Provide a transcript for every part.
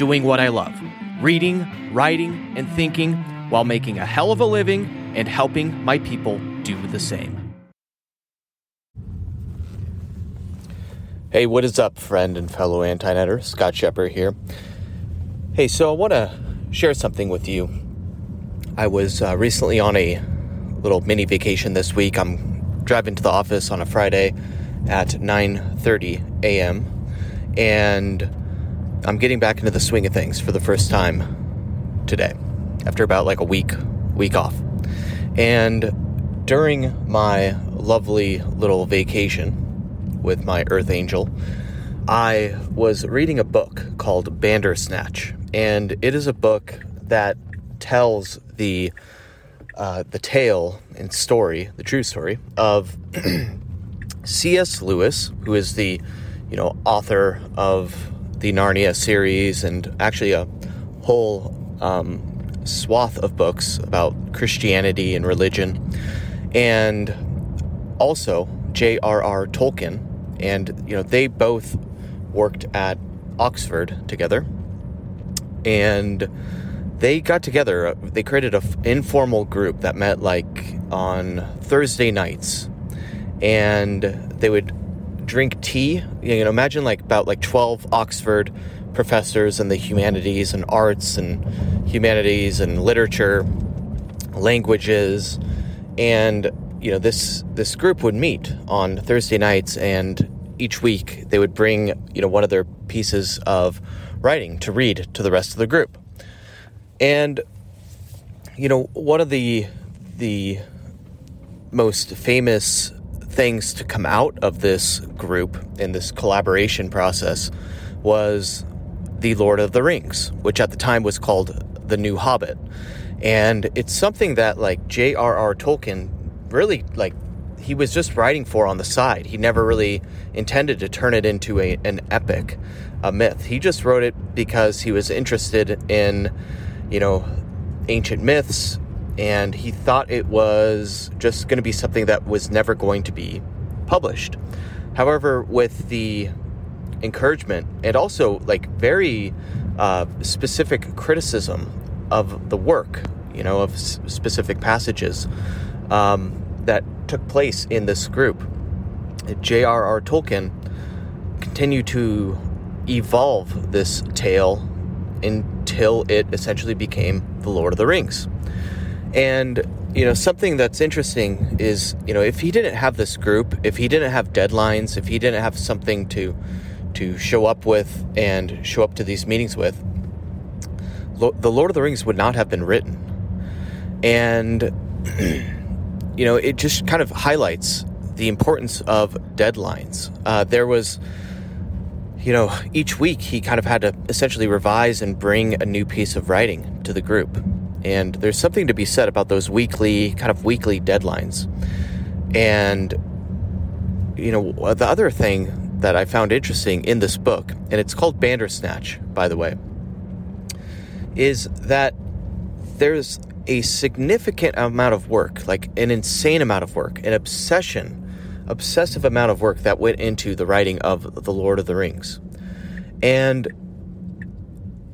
doing what I love reading, writing, and thinking while making a hell of a living and helping my people do the same. Hey, what is up, friend and fellow anti netter? Scott Scheper here. Hey, so I want to share something with you. I was uh, recently on a little mini vacation this week. I'm driving to the office on a Friday at 9:30 a.m. and I'm getting back into the swing of things for the first time today after about like a week week off. And during my lovely little vacation with my earth angel, I was reading a book called Bandersnatch, and it is a book that tells the uh, the tale and story, the true story of C.S. Lewis, who is the you know author of the Narnia series and actually a whole um, swath of books about Christianity and religion, and also J.R.R. Tolkien. And you know they both worked at Oxford together, and they got together. They created an informal group that met like on Thursday nights, and they would drink tea. You know, imagine like about like 12 Oxford professors in the humanities and arts and humanities and literature, languages, and you know this this group would meet on Thursday nights and each week they would bring you know one of their pieces of writing to read to the rest of the group. And you know, one of the the most famous things to come out of this group in this collaboration process was The Lord of the Rings, which at the time was called The New Hobbit. And it's something that like J.R.R. Tolkien really like he was just writing for on the side. He never really intended to turn it into a, an epic, a myth. He just wrote it because he was interested in, you know, ancient myths, and he thought it was just going to be something that was never going to be published. However, with the encouragement and also like very uh, specific criticism of the work, you know, of s- specific passages um, that took place in this group, J.R.R. Tolkien continued to evolve this tale until it essentially became The Lord of the Rings. And you know something that's interesting is you know if he didn't have this group, if he didn't have deadlines, if he didn't have something to to show up with and show up to these meetings with, the Lord of the Rings would not have been written. And you know it just kind of highlights the importance of deadlines. Uh, there was you know, each week he kind of had to essentially revise and bring a new piece of writing to the group. And there's something to be said about those weekly, kind of weekly deadlines. And, you know, the other thing that I found interesting in this book, and it's called Bandersnatch, by the way, is that there's a significant amount of work, like an insane amount of work, an obsession, obsessive amount of work that went into the writing of The Lord of the Rings. And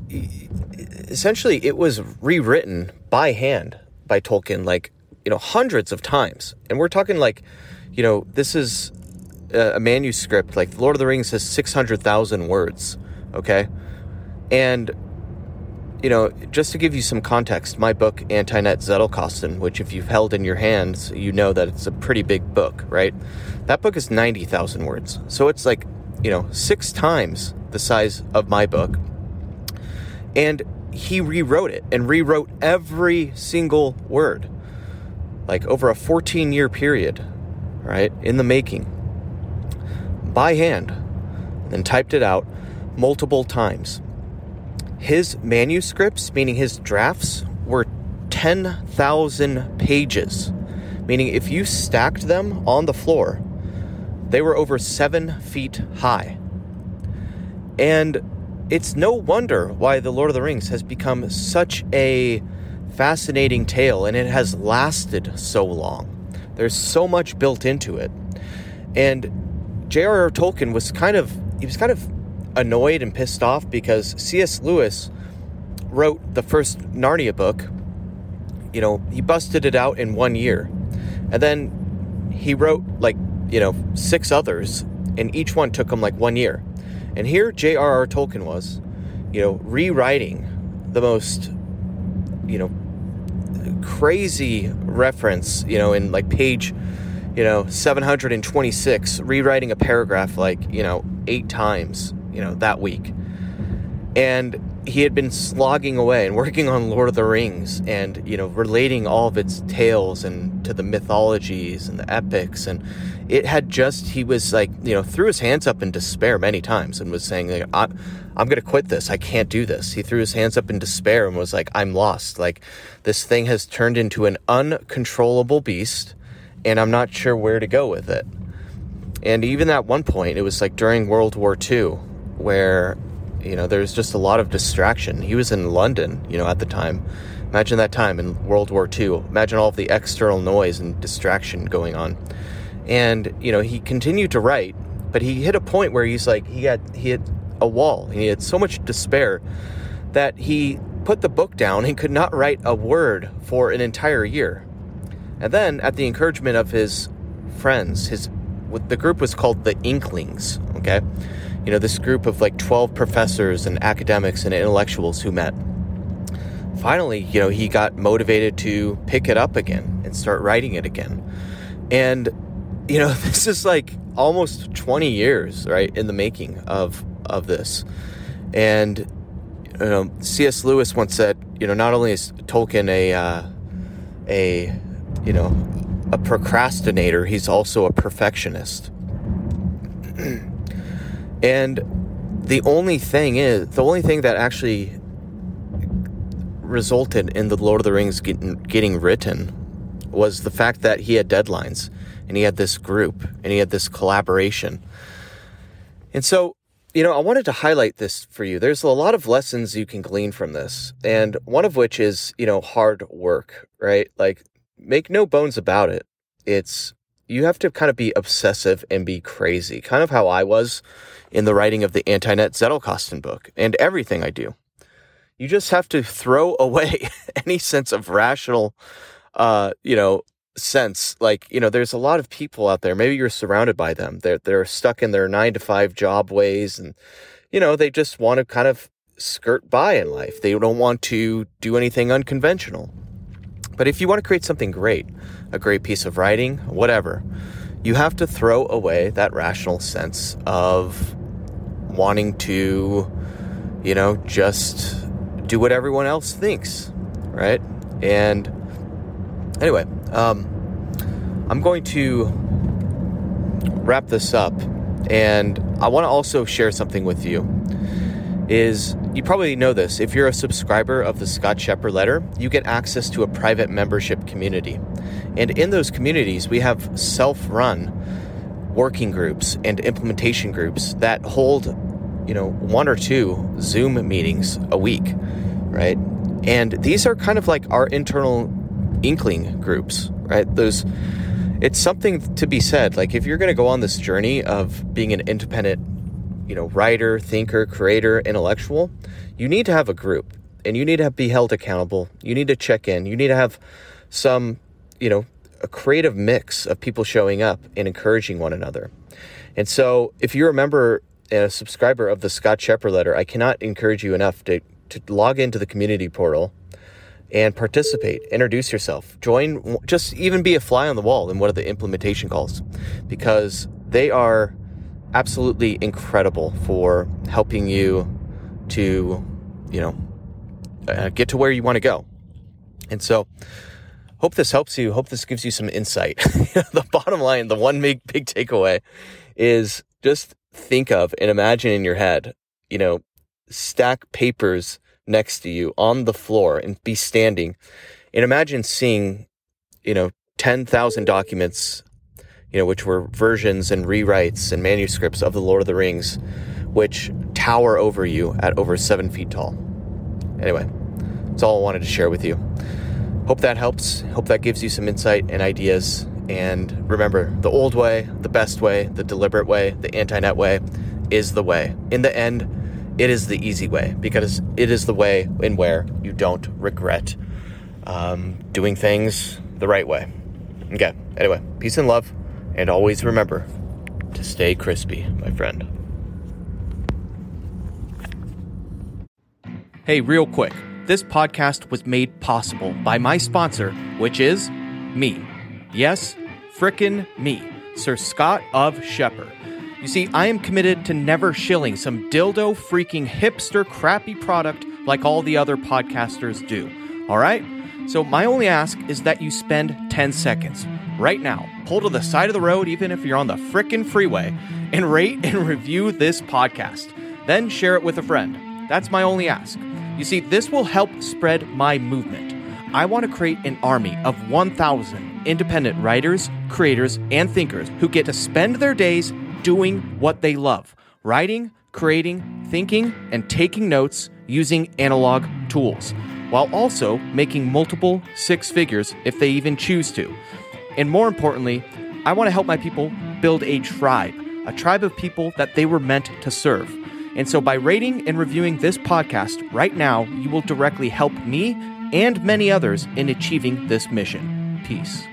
essentially it was rewritten by hand by Tolkien like you know hundreds of times. And we're talking like you know this is a, manuscript like Lord of the Rings has 600,000 words okay? And you know just to give you some context my book Anti-Net Zettelkasten which if you've held in your hands you know that it's a pretty big book right? That book is 90,000 words. So it's like you know six times the size of my book and he rewrote it and rewrote every single word, like over a 14 year period, right, in the making, by hand, and typed it out multiple times. his manuscripts, meaning his drafts, were 10,000 pages. Meaning, if you stacked them on the floor, they were over seven feet high. And it's no wonder why The Lord of the Rings has become such a fascinating tale and it has lasted so long. There's so much built into it. And J.R.R. Tolkien was kind of he was kind of annoyed and pissed off because C.S. Lewis wrote the first Narnia book. You know, he busted it out in one year. And then he wrote like, you know, six others, and each one took him like one year. And here J.R.R. Tolkien was, you know, rewriting the most, you know, crazy reference, you know, in like page, you know, 726, rewriting a paragraph like, you know, eight times, you know, that week. And he had been slogging away and working on Lord of the Rings and, you know, relating all of its tales and to the mythologies and the epics. And it had just, he was like, you know, threw his hands up in despair many times and was saying, like, I'm, I'm going to quit this. I can't do this. He threw his hands up in despair and was like, I'm lost. Like, this thing has turned into an uncontrollable beast and I'm not sure where to go with it. And even at one point, it was like during World War II, where you know, there's just a lot of distraction. He was in London, you know, at the time. Imagine that time in World War II. Imagine all of the external noise and distraction going on. And, you know, he continued to write, but he hit a point where he's like, he had, he had a wall. He had so much despair that he put the book down and could not write a word for an entire year. And then, at the encouragement of his friends, his the group was called the Inklings, okay? You know, this group of like 12 professors and academics and intellectuals who met. Finally, you know, he got motivated to pick it up again and start writing it again. And, you know, this is like almost 20 years, right, in the making of of this. And, you know, C.S. Lewis once said, you know, not only is Tolkien a, uh, a, you know, a procrastinator, he's also a perfectionist. And the only thing is, the only thing that actually resulted in the Lord of the Rings getting, getting written was the fact that he had deadlines and he had this group and he had this collaboration. And so, you know, I wanted to highlight this for you. There's a lot of lessons you can glean from this. And one of which is, you know, hard work, right? Like, make no bones about it. It's, you have to kind of be obsessive and be crazy, kind of how I was in the writing of the Antinet Zettelkasten book and everything I do. You just have to throw away any sense of rational, uh, you know, sense. Like, you know, there's a lot of people out there. Maybe you're surrounded by them. They're they're stuck in their nine to five job ways, and you know, they just want to kind of skirt by in life. They don't want to do anything unconventional. But if you want to create something great, a great piece of writing, whatever, you have to throw away that rational sense of wanting to, you know, just do what everyone else thinks, right? And anyway, um, I'm going to wrap this up, and I want to also share something with you. Is you probably know this. If you're a subscriber of the Scott Scheper letter, you get access to a private membership community. And in those communities, we have self run working groups and implementation groups that hold, you know, one or two Zoom meetings a week, right? And these are kind of like our internal inkling groups, right? Those it's something to be said. Like if you're going to go on this journey of being an independent you know, writer, thinker, creator, intellectual, you need to have a group and you need to be held accountable. You need to check in. You need to have some, you know, a creative mix of people showing up and encouraging one another. And so, if you're a member and a subscriber of the Scott Scheper letter, I cannot encourage you enough to, to log into the community portal and participate, introduce yourself, join, just even be a fly on the wall in one of the implementation calls because they are absolutely incredible for helping you to, you know, uh, get to where you want to go. And so, hope this helps you. Hope this gives you some insight. the bottom line, the one big, big takeaway is just think of and imagine in your head, you know, stack papers next to you on the floor and be standing and imagine seeing, you know, 10,000 documents, you know, which were versions and rewrites and manuscripts of the Lord of the Rings, which tower over you at over seven feet tall. Anyway, that's all I wanted to share with you. Hope that helps. Hope that gives you some insight and ideas. And remember, the old way, the best way, the deliberate way, the anti net way is the way. In the end, it is the easy way because it is the way in where you don't regret um, doing things the right way. Okay, anyway, peace and love, and always remember to stay crispy, my friend. Hey, real quick, this podcast was made possible by my sponsor, which is me. Yes, frickin' me, Sir Scott of Scheper. You see, I am committed to never shilling some dildo freaking hipster crappy product like all the other podcasters do. All right? So, my only ask is that you spend 10 seconds right now, pull to the side of the road, even if you're on the frickin' freeway, and rate and review this podcast. Then share it with a friend. That's my only ask. You see, this will help spread my movement. I want to create an army of 1,000 independent writers, creators, and thinkers who get to spend their days doing what they love writing, creating, thinking, and taking notes using analog tools, while also making multiple six figures if they even choose to. And more importantly, I want to help my people build a tribe, a tribe of people that they were meant to serve. And so by rating and reviewing this podcast right now, you will directly help me and many others in achieving this mission. Peace.